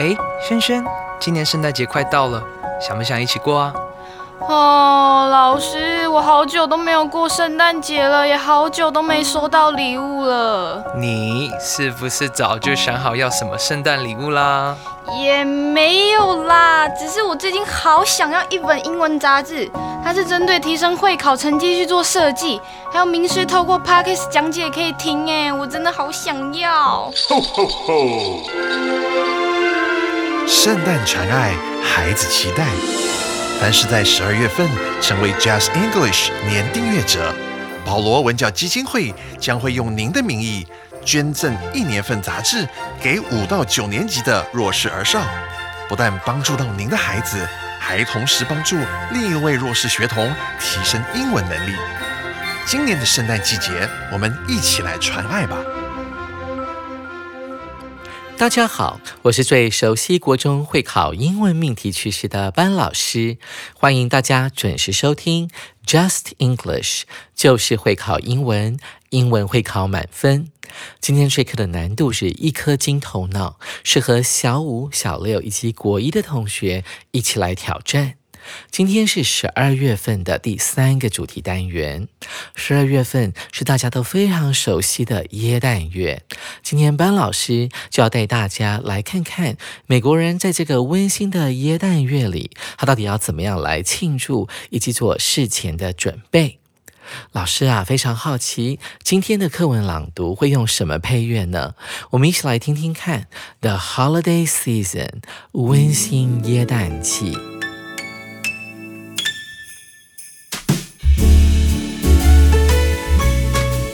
哎，轩轩，今年圣诞节快到了，想不想一起过啊？哦，老师，我好久都没有过圣诞节了，也好久都没收到礼物了。你是不是早就想好要什么圣诞礼物啦？也没有啦，只是我最近好想要一本英文杂志，它是针对提升会考成绩去做设计，还有名师透过 podcast 讲解可以听，哎，我真的好想要。圣诞传爱，孩子期待。凡是在十二月份成为 Just English 年订阅者，保罗文教基金会将会用您的名义捐赠一年份杂志给五到九年级的弱势儿少，不但帮助到您的孩子，还同时帮助另一位弱势学童提升英文能力。今年的圣诞季节，我们一起来传爱吧！大家好，我是最熟悉国中会考英文命题趋势的班老师，欢迎大家准时收听 Just English，就是会考英文，英文会考满分。今天这课的难度是一颗金头脑，适合小五、小六以及国一的同学一起来挑战。今天是十二月份的第三个主题单元。十二月份是大家都非常熟悉的耶诞月。今天班老师就要带大家来看看美国人在这个温馨的耶诞月里，他到底要怎么样来庆祝以及做事前的准备。老师啊，非常好奇今天的课文朗读会用什么配乐呢？我们一起来听听看。The holiday season，温馨耶诞季。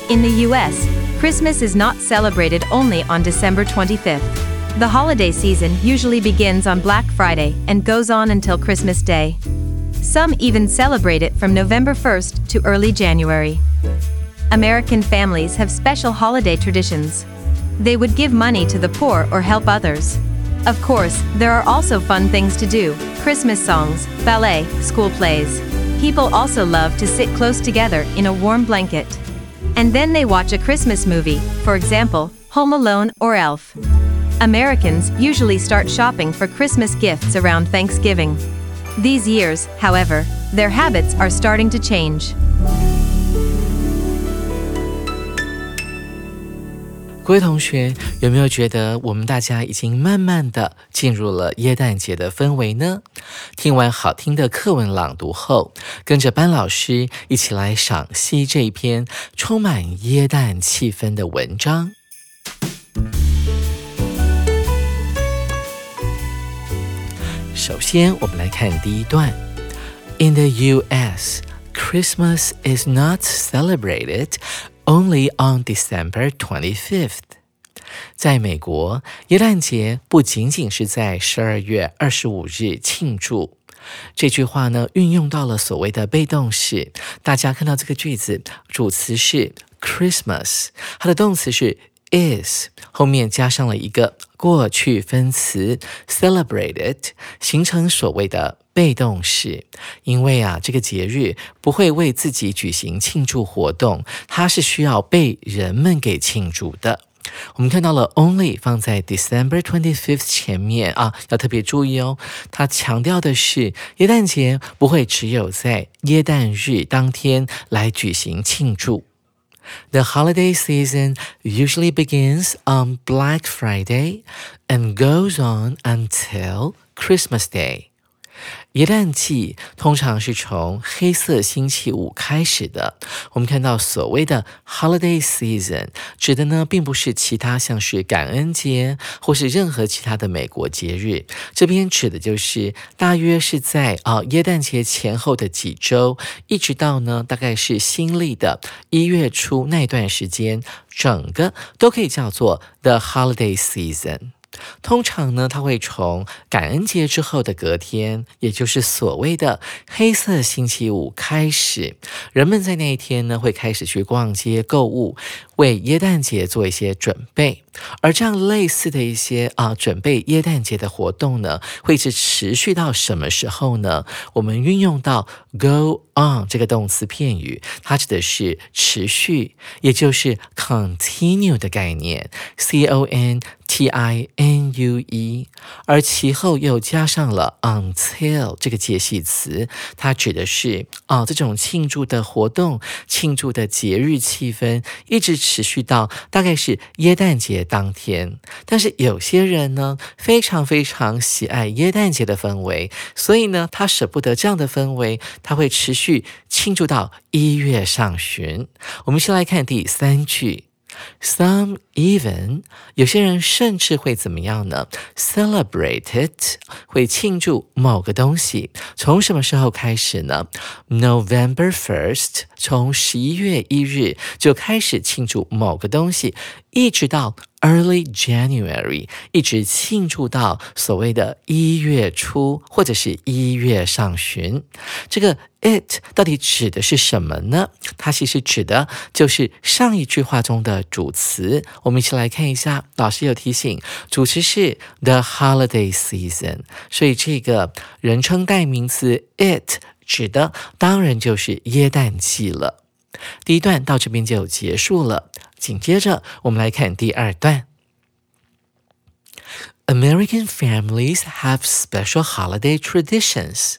In the US, Christmas is not celebrated only on December 25th. The holiday season usually begins on Black Friday and goes on until Christmas Day. Some even celebrate it from November 1st to early January. American families have special holiday traditions. They would give money to the poor or help others. Of course, there are also fun things to do Christmas songs, ballet, school plays. People also love to sit close together in a warm blanket. And then they watch a Christmas movie, for example, Home Alone or Elf. Americans usually start shopping for Christmas gifts around Thanksgiving. These years, however, their habits are starting to change. 各位同学，有没有觉得我们大家已经慢慢的进入了耶诞节的氛围呢？听完好听的课文朗读后，跟着班老师一起来赏析这一篇充满耶诞气氛的文章。首先，我们来看第一段。In the U.S., Christmas is not celebrated only on December 25th. 在美国，耶诞节不仅仅是在十二月二十五日庆祝。这句话呢，运用到了所谓的被动式。大家看到这个句子，主词是 Christmas，它的动词是 is，后面加上了一个过去分词 celebrated，形成所谓的被动式。因为啊，这个节日不会为自己举行庆祝活动，它是需要被人们给庆祝的。我们看到了 only 放在 December twenty fifth 前面啊，要特别注意哦。它强调的是耶诞节不会只有在耶诞日当天来举行庆祝。The holiday season usually begins on Black Friday and goes on until Christmas Day. 耶诞季通常是从黑色星期五开始的。我们看到所谓的 holiday season，指的呢并不是其他像是感恩节或是任何其他的美国节日，这边指的就是大约是在啊耶诞节前后的几周，一直到呢大概是新历的一月初那段时间，整个都可以叫做 the holiday season。通常呢，它会从感恩节之后的隔天，也就是所谓的黑色星期五开始，人们在那一天呢，会开始去逛街购物，为耶诞节做一些准备。而这样类似的一些啊，准备耶诞节的活动呢，会是持续到什么时候呢？我们运用到 go on 这个动词片语，它指的是持续，也就是 continue 的概念，c o n。T I N U E，而其后又加上了 until 这个介系词，它指的是啊这种庆祝的活动、庆祝的节日气氛，一直持续到大概是耶诞节当天。但是有些人呢，非常非常喜爱耶诞节的氛围，所以呢，他舍不得这样的氛围，他会持续庆祝到一月上旬。我们先来看第三句。Some even 有些人甚至会怎么样呢？Celebrate it 会庆祝某个东西，从什么时候开始呢？November first 从十一月一日就开始庆祝某个东西，一直到 Early January，一直庆祝到所谓的一月初或者是一月上旬。这个 it 到底指的是什么呢？它其实指的就是上一句话中的主词。我们一起来看一下，老师有提醒，主词是 the holiday season，所以这个人称代名词 it 指的当然就是耶诞季了。第一段到这边就结束了。紧接着，我们来看第二段。American families have special holiday traditions.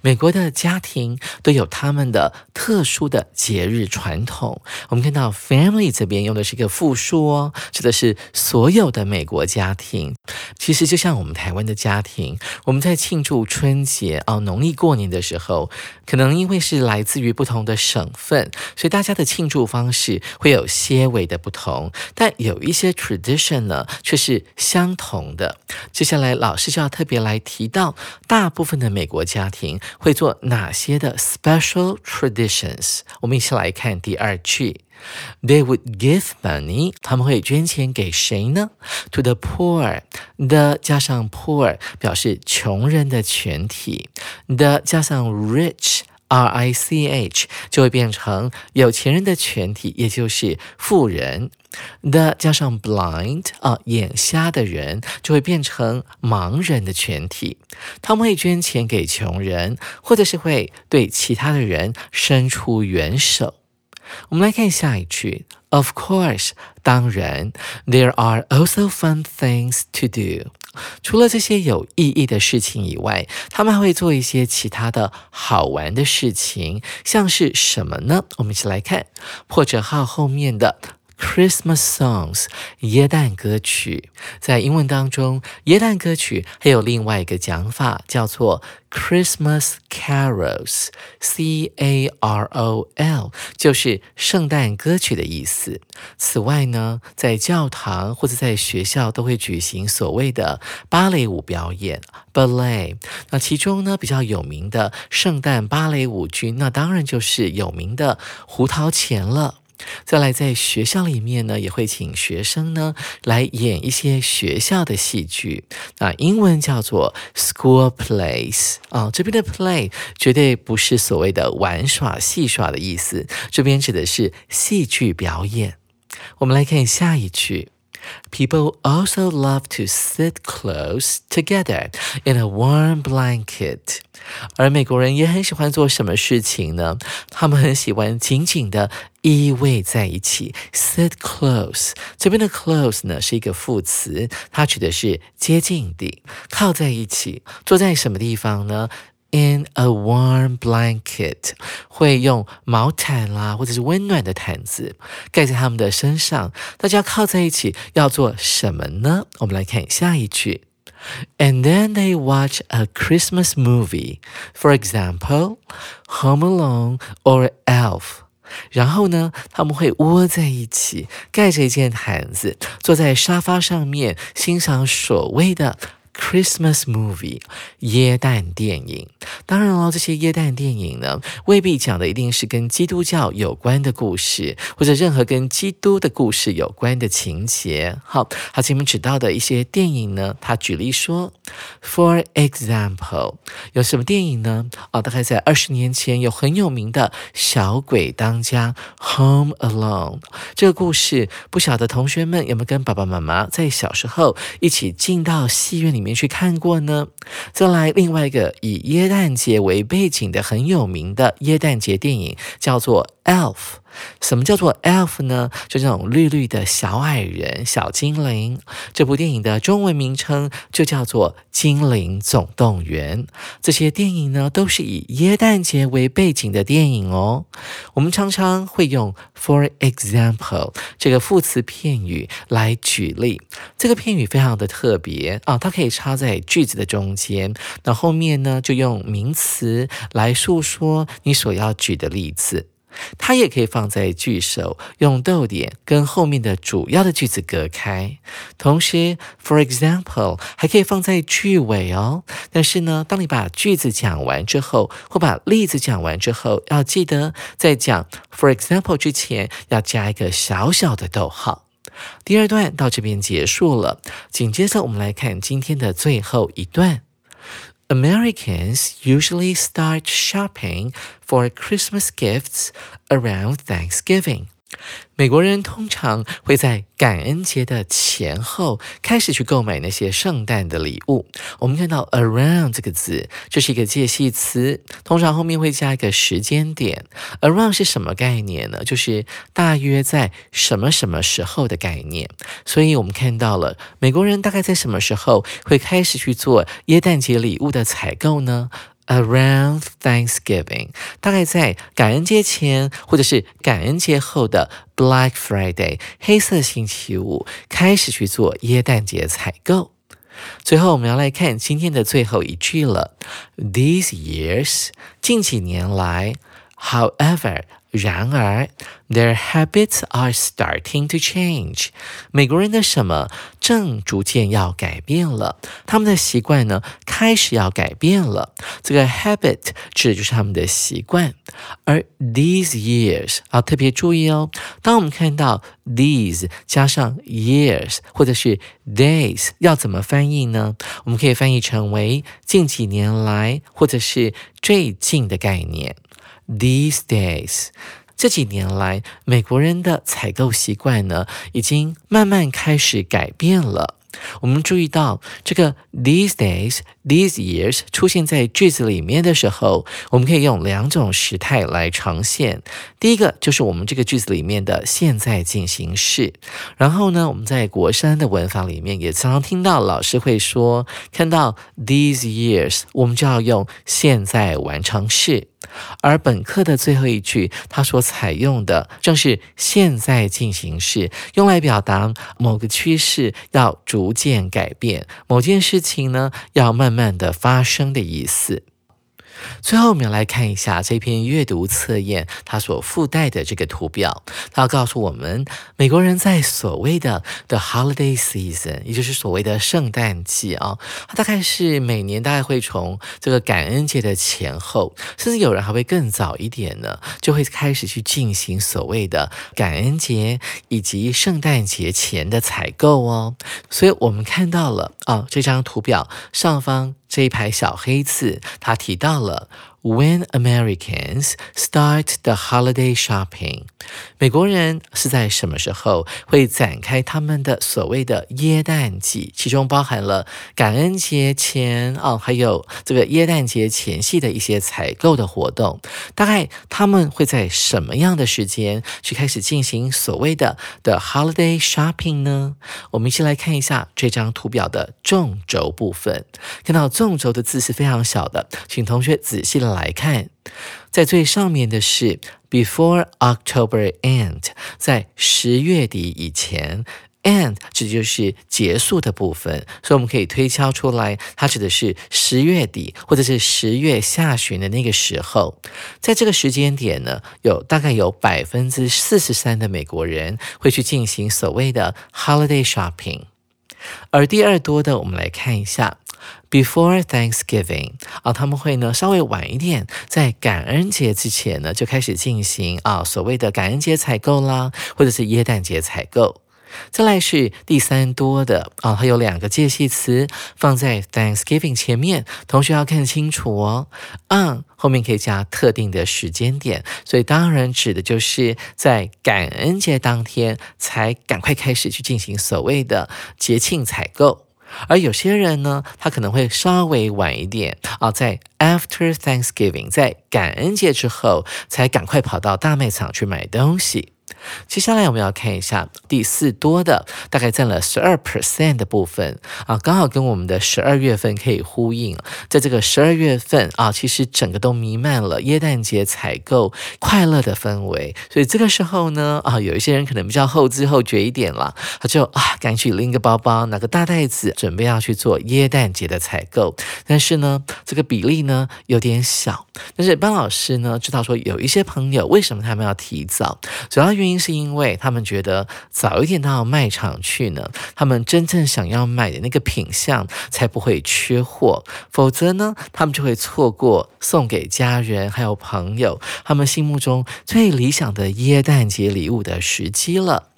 美国的家庭都有他们的特殊的节日传统。我们看到 family 这边用的是一个复数哦，指的是所有的美国家庭。其实就像我们台湾的家庭，我们在庆祝春节哦，农历过年的时候，可能因为是来自于不同的省份，所以大家的庆祝方式会有些微的不同。但有一些 tradition 呢，却是相同的。接下来老师就要特别来提到，大部分的美国家庭。会做哪些的 special traditions？我们一起来看第二句。They would give money，他们会捐钱给谁呢？To the poor，的加上 poor 表示穷人的全体，的加上 rich。 R I C H 就会变成有钱人的全体，也就是富人。The 加上 blind 啊，眼瞎的人就会变成盲人的全体。他们会捐钱给穷人，或者是会对其他的人伸出援手。我们来看下一句。Of course，当然，there are also fun things to do。除了这些有意义的事情以外，他们还会做一些其他的好玩的事情，像是什么呢？我们一起来看破折号后面的。Christmas songs，耶诞歌曲，在英文当中，耶诞歌曲还有另外一个讲法，叫做 Christmas carols，C A R O L，就是圣诞歌曲的意思。此外呢，在教堂或者在学校都会举行所谓的芭蕾舞表演 （ballet）。那其中呢，比较有名的圣诞芭蕾舞剧，那当然就是有名的胡桃钳了。再来，在学校里面呢，也会请学生呢来演一些学校的戏剧。那英文叫做 school plays 啊，这边的 play 绝对不是所谓的玩耍、戏耍的意思，这边指的是戏剧表演。我们来看下一句。People also love to sit close together in a warm blanket。而美国人也很喜欢做什么事情呢？他们很喜欢紧紧的依偎在一起，sit close。这边的 close 呢是一个副词，它指的是接近地，靠在一起。坐在什么地方呢？In a warm blanket，会用毛毯啦，或者是温暖的毯子盖在他们的身上。大家靠在一起要做什么呢？我们来看下一句。And then they watch a Christmas movie, for example, Home Alone or Elf. 然后呢，他们会窝在一起，盖着一件毯子，坐在沙发上面，欣赏所谓的。Christmas movie，耶诞电影。当然了，这些耶诞电影呢，未必讲的一定是跟基督教有关的故事，或者任何跟基督的故事有关的情节。好，好，前面指到的一些电影呢，他举例说，For example，有什么电影呢？哦，大概在二十年前有很有名的小鬼当家，Home Alone。这个故事，不晓得同学们有没有跟爸爸妈妈在小时候一起进到戏院里？面去看过呢。再来，另外一个以耶诞节为背景的很有名的耶诞节电影，叫做 elf。什么叫做 elf 呢？就这种绿绿的小矮人、小精灵。这部电影的中文名称就叫做《精灵总动员》。这些电影呢，都是以耶诞节为背景的电影哦。我们常常会用 for example 这个副词片语来举例。这个片语非常的特别啊，它可以插在句子的中间，那后面呢，就用名词来诉说你所要举的例子。它也可以放在句首，用逗点跟后面的主要的句子隔开。同时，for example 还可以放在句尾哦。但是呢，当你把句子讲完之后，或把例子讲完之后，要记得在讲 for example 之前要加一个小小的逗号。第二段到这边结束了，紧接着我们来看今天的最后一段。Americans usually start shopping for Christmas gifts around Thanksgiving. 美国人通常会在感恩节的前后开始去购买那些圣诞的礼物。我们看到 around 这个字，这是一个介系词，通常后面会加一个时间点。around 是什么概念呢？就是大约在什么什么时候的概念。所以我们看到了美国人大概在什么时候会开始去做耶诞节礼物的采购呢？Around Thanksgiving，大概在感恩节前或者是感恩节后的 Black Friday 黑色星期五开始去做耶诞节采购。最后，我们要来看今天的最后一句了。These years，近几年来，However。然而，their habits are starting to change。美国人的什么正逐渐要改变了？他们的习惯呢，开始要改变了。这个 habit 指的就是他们的习惯。而 these years 啊，特别注意哦，当我们看到 these 加上 years 或者是 days，要怎么翻译呢？我们可以翻译成为近几年来，或者是最近的概念。These days，这几年来，美国人的采购习惯呢，已经慢慢开始改变了。我们注意到这个 these days、these years 出现在句子里面的时候，我们可以用两种时态来呈现。第一个就是我们这个句子里面的现在进行式。然后呢，我们在国山的文法里面也常常听到老师会说，看到 these years，我们就要用现在完成式。而本课的最后一句，它所采用的正是现在进行式，用来表达某个趋势要逐渐改变，某件事情呢要慢慢的发生的意思。最后，我们来看一下这篇阅读测验它所附带的这个图表。它要告诉我们，美国人在所谓的 the holiday season，也就是所谓的圣诞季啊，它大概是每年大概会从这个感恩节的前后，甚至有人还会更早一点呢，就会开始去进行所谓的感恩节以及圣诞节前的采购哦。所以我们看到了啊，这张图表上方。这一排小黑刺，他提到了。When Americans start the holiday shopping，美国人是在什么时候会展开他们的所谓的耶诞季？其中包含了感恩节前哦，还有这个耶诞节前夕的一些采购的活动。大概他们会在什么样的时间去开始进行所谓的的 holiday shopping 呢？我们一起来看一下这张图表的纵轴部分。看到纵轴的字是非常小的，请同学仔细的。来看，在最上面的是 before October end，在十月底以前，end 指的就是结束的部分，所以我们可以推敲出来，它指的是十月底或者是十月下旬的那个时候。在这个时间点呢，有大概有百分之四十三的美国人会去进行所谓的 holiday shopping，而第二多的，我们来看一下。Before Thanksgiving 啊，他们会呢稍微晚一点，在感恩节之前呢就开始进行啊所谓的感恩节采购啦，或者是耶诞节采购。再来是第三多的啊，它有两个介系词放在 Thanksgiving 前面，同学要看清楚哦。on 后面可以加特定的时间点，所以当然指的就是在感恩节当天才赶快开始去进行所谓的节庆采购。而有些人呢，他可能会稍微晚一点啊，在 after Thanksgiving，在感恩节之后，才赶快跑到大卖场去买东西。接下来我们要看一下第四多的，大概占了十二 percent 的部分啊，刚好跟我们的十二月份可以呼应。在这个十二月份啊，其实整个都弥漫了耶诞节采购快乐的氛围，所以这个时候呢啊，有一些人可能比较后知后觉一点了，他就啊赶紧去拎个包包，拿个大袋子，准备要去做耶诞节的采购。但是呢，这个比例呢有点小。但是班老师呢知道说，有一些朋友为什么他们要提早，主要原因。是因为他们觉得早一点到卖场去呢，他们真正想要买的那个品相才不会缺货，否则呢，他们就会错过送给家人还有朋友他们心目中最理想的耶诞节礼物的时机了。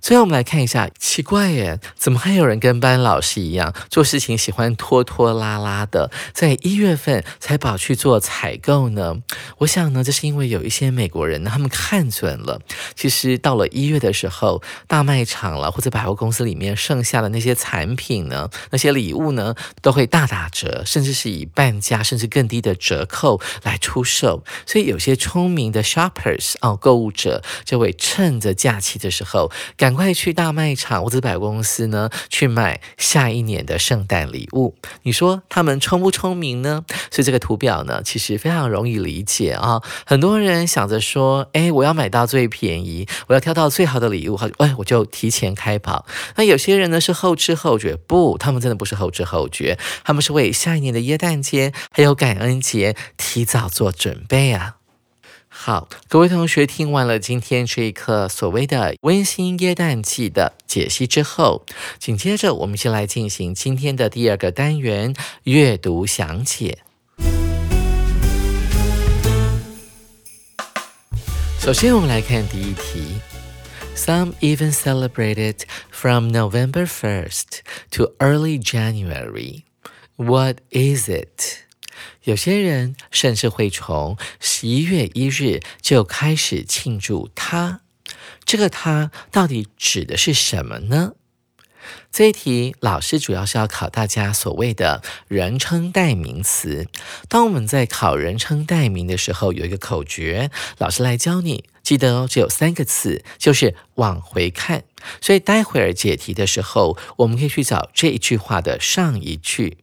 最后我们来看一下，奇怪耶，怎么还有人跟班老师一样做事情喜欢拖拖拉拉的，在一月份才跑去做采购呢？我想呢，这是因为有一些美国人，他们看准了，其实到了一月的时候，大卖场了或者百货公司里面剩下的那些产品呢，那些礼物呢，都会大打折，甚至是以半价甚至更低的折扣来出售。所以有些聪明的 shoppers 哦，购物者就会趁着假期的时候。赶快去大卖场或者百货公司呢，去买下一年的圣诞礼物。你说他们聪不聪明呢？所以这个图表呢，其实非常容易理解啊。很多人想着说，哎，我要买到最便宜，我要挑到最好的礼物，好，哎，我就提前开跑。那有些人呢是后知后觉，不，他们真的不是后知后觉，他们是为下一年的耶诞节还有感恩节提早做准备啊。好，各位同学听完了今天这一课所谓的温馨耶诞季的解析之后，紧接着我们先来进行今天的第二个单元阅读详解。首先，我们来看第一题：Some even celebrated from November first to early January. What is it? 有些人甚至会从十一月一日就开始庆祝它。这个“它”到底指的是什么呢？这一题老师主要是要考大家所谓的人称代名词。当我们在考人称代名的时候，有一个口诀，老师来教你，记得哦，只有三个词，就是往回看。所以待会儿解题的时候，我们可以去找这一句话的上一句。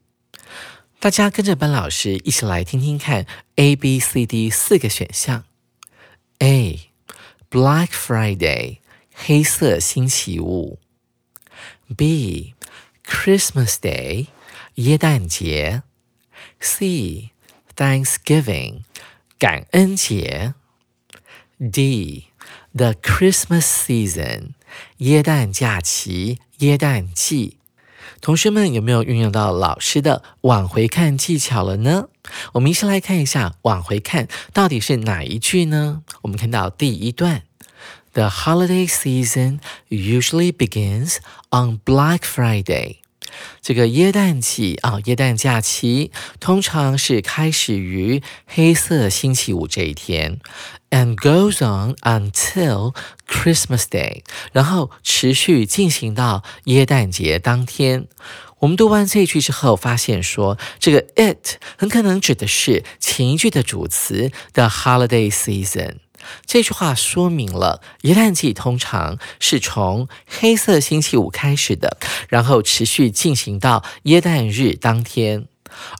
大家跟着班老师一起来听听看，A、B、C、D 四个选项。A. Black Friday，黑色星期五。B. Christmas Day，耶诞节。C. Thanksgiving，感恩节。D. The Christmas Season，耶诞假期、耶诞季。同学们有没有运用到老师的往回看技巧了呢？我们一起来看一下往回看到底是哪一句呢？我们看到第一段，The holiday season usually begins on Black Friday。这个耶诞季啊，耶诞假期通常是开始于黑色星期五这一天。And goes on until Christmas Day，然后持续进行到耶诞节当天。我们读完这一句之后，发现说这个 it 很可能指的是前一句的主词 the holiday season。这句话说明了耶诞季通常是从黑色星期五开始的，然后持续进行到耶诞日当天。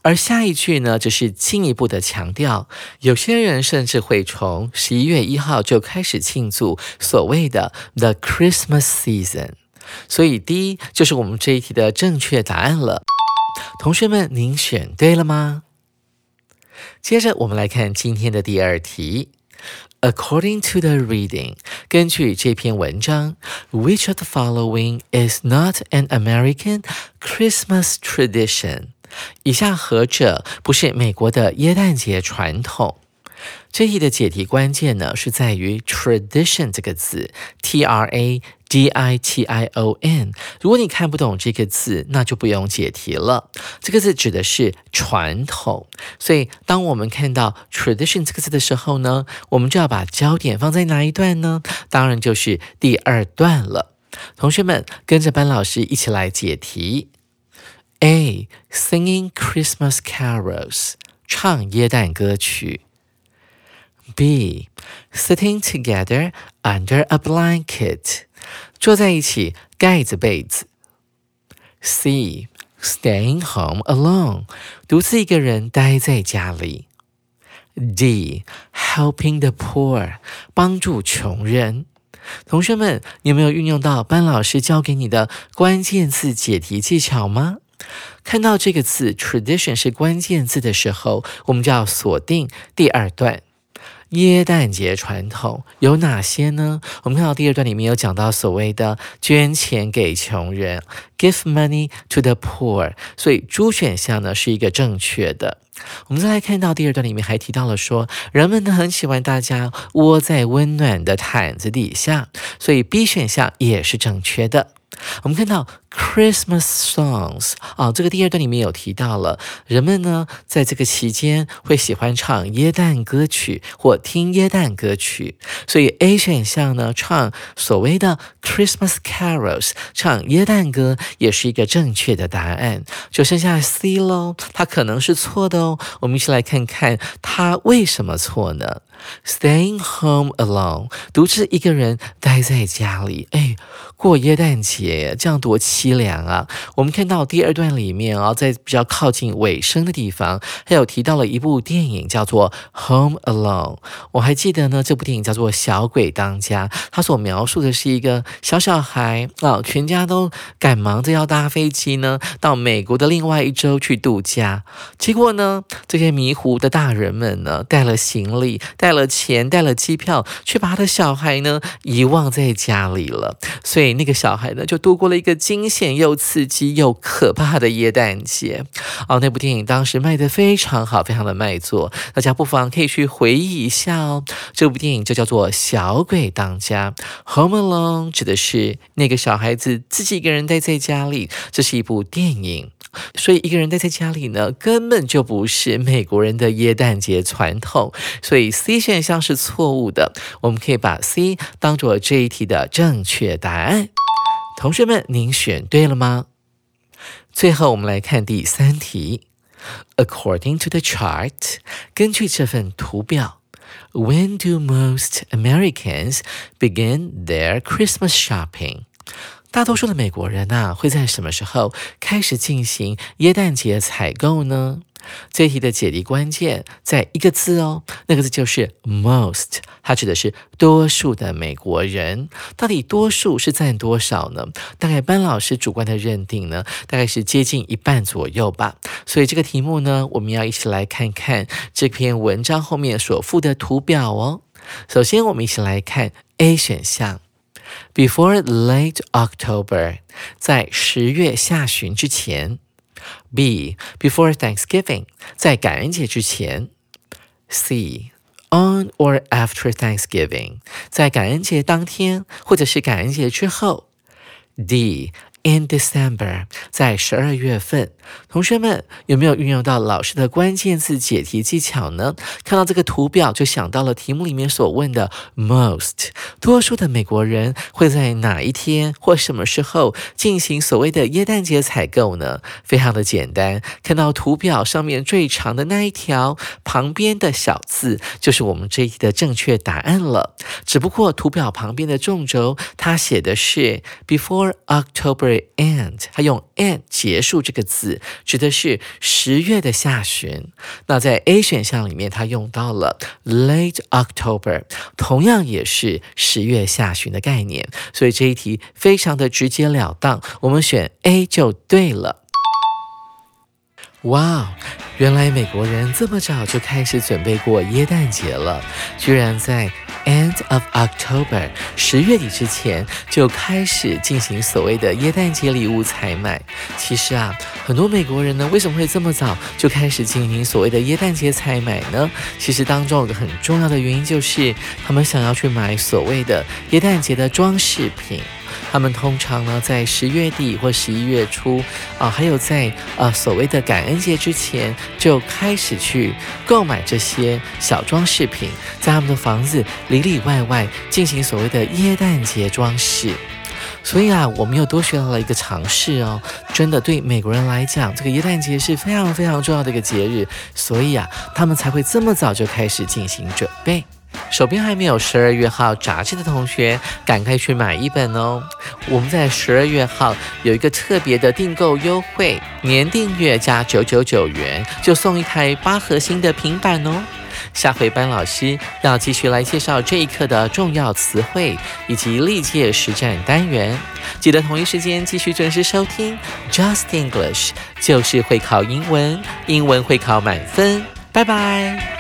而下一句呢，则是进一步的强调，有些人甚至会从十一月一号就开始庆祝所谓的 The Christmas Season。所以，D 就是我们这一题的正确答案了。同学们，您选对了吗？接着，我们来看今天的第二题。According to the reading，根据这篇文章，Which of the following is not an American Christmas tradition？以下何者不是美国的耶诞节传统？这一的解题关键呢，是在于 tradition 这个字，T R A D I T I O N。如果你看不懂这个字，那就不用解题了。这个字指的是传统，所以当我们看到 tradition 这个字的时候呢，我们就要把焦点放在哪一段呢？当然就是第二段了。同学们跟着班老师一起来解题。A. Singing Christmas carols，唱耶诞歌曲。B. Sitting together under a blanket，坐在一起盖着被子。C. Staying home alone，独自一个人待在家里。D. Helping the poor，帮助穷人。同学们，你有没有运用到班老师教给你的关键字解题技巧吗？看到这个字 tradition 是关键字的时候，我们就要锁定第二段。耶诞节传统有哪些呢？我们看到第二段里面有讲到所谓的捐钱给穷人，give money to the poor，所以猪选项呢是一个正确的。我们再来看到第二段里面还提到了说，人们呢很喜欢大家窝在温暖的毯子底下，所以 B 选项也是正确的。我们看到 Christmas songs 啊，这个第二段里面有提到了，人们呢在这个期间会喜欢唱耶诞歌曲或听耶诞歌曲，所以 A 选项呢唱所谓的 Christmas carols，唱耶诞歌也是一个正确的答案，就剩下 C 喽，它可能是错的哦。我们一起来看看它为什么错呢？Staying home alone，独自一个人待在家里，哎，过耶诞节这样多凄凉啊！我们看到第二段里面啊，在比较靠近尾声的地方，还有提到了一部电影叫做《Home Alone》。我还记得呢，这部电影叫做《小鬼当家》，它所描述的是一个小小孩啊，全家都赶忙着要搭飞机呢，到美国的另外一周去度假。结果呢，这些迷糊的大人们呢，带了行李、带了钱、带了机票，却把他的小孩呢遗忘在家里了。所以那个小孩呢，就度过了一个惊险又刺激又可怕的耶诞节。哦，那部电影当时卖的非常好，非常的卖座，大家不妨可以去回忆一下哦。这部电影就叫做《小鬼当家》，Home Alone 指的是那个小孩子自己一个人待在家里，这是一部电影。所以一个人待在家里呢，根本就不是美国人的耶诞节传统，所以 C 选项是错误的。我们可以把 C 当做这一题的正确答案。同学们，您选对了吗？最后，我们来看第三题。According to the chart，根据这份图表，When do most Americans begin their Christmas shopping？大多数的美国人呐，会在什么时候开始进行耶诞节采购呢？这题的解题关键在一个字哦，那个字就是 most，它指的是多数的美国人。到底多数是占多少呢？大概班老师主观的认定呢，大概是接近一半左右吧。所以这个题目呢，我们要一起来看看这篇文章后面所附的图表哦。首先，我们一起来看 A 选项 ，Before late October，在十月下旬之前。B before Thanksgiving，在感恩节之前。C on or after Thanksgiving，在感恩节当天或者是感恩节之后。D In December，在十二月份，同学们有没有运用到老师的关键字解题技巧呢？看到这个图表，就想到了题目里面所问的 most，多数的美国人会在哪一天或什么时候进行所谓的耶诞节采购呢？非常的简单，看到图表上面最长的那一条旁边的小字，就是我们这一题的正确答案了。只不过图表旁边的纵轴，它写的是 before October。end，它用 end 结束这个字，指的是十月的下旬。那在 A 选项里面，它用到了 late October，同样也是十月下旬的概念。所以这一题非常的直截了当，我们选 A 就对了。哇，原来美国人这么早就开始准备过耶诞节了，居然在。End of October，十月底之前就开始进行所谓的耶诞节礼物采买。其实啊，很多美国人呢，为什么会这么早就开始进行所谓的耶诞节采买呢？其实当中有个很重要的原因，就是他们想要去买所谓的耶诞节的装饰品。他们通常呢，在十月底或十一月初啊，还有在呃所谓的感恩节之前，就开始去购买这些小装饰品，在他们的房子里里外外进行所谓的耶诞节装饰。所以啊，我们又多学到了一个常识哦。真的，对美国人来讲，这个耶诞节是非常非常重要的一个节日，所以啊，他们才会这么早就开始进行准备。手边还没有十二月号杂志的同学，赶快去买一本哦！我们在十二月号有一个特别的订购优惠，年订阅加九九九元就送一台八核心的平板哦。下回班老师要继续来介绍这一课的重要词汇以及历届实战单元，记得同一时间继续准时收听 Just English，就是会考英文，英文会考满分。拜拜。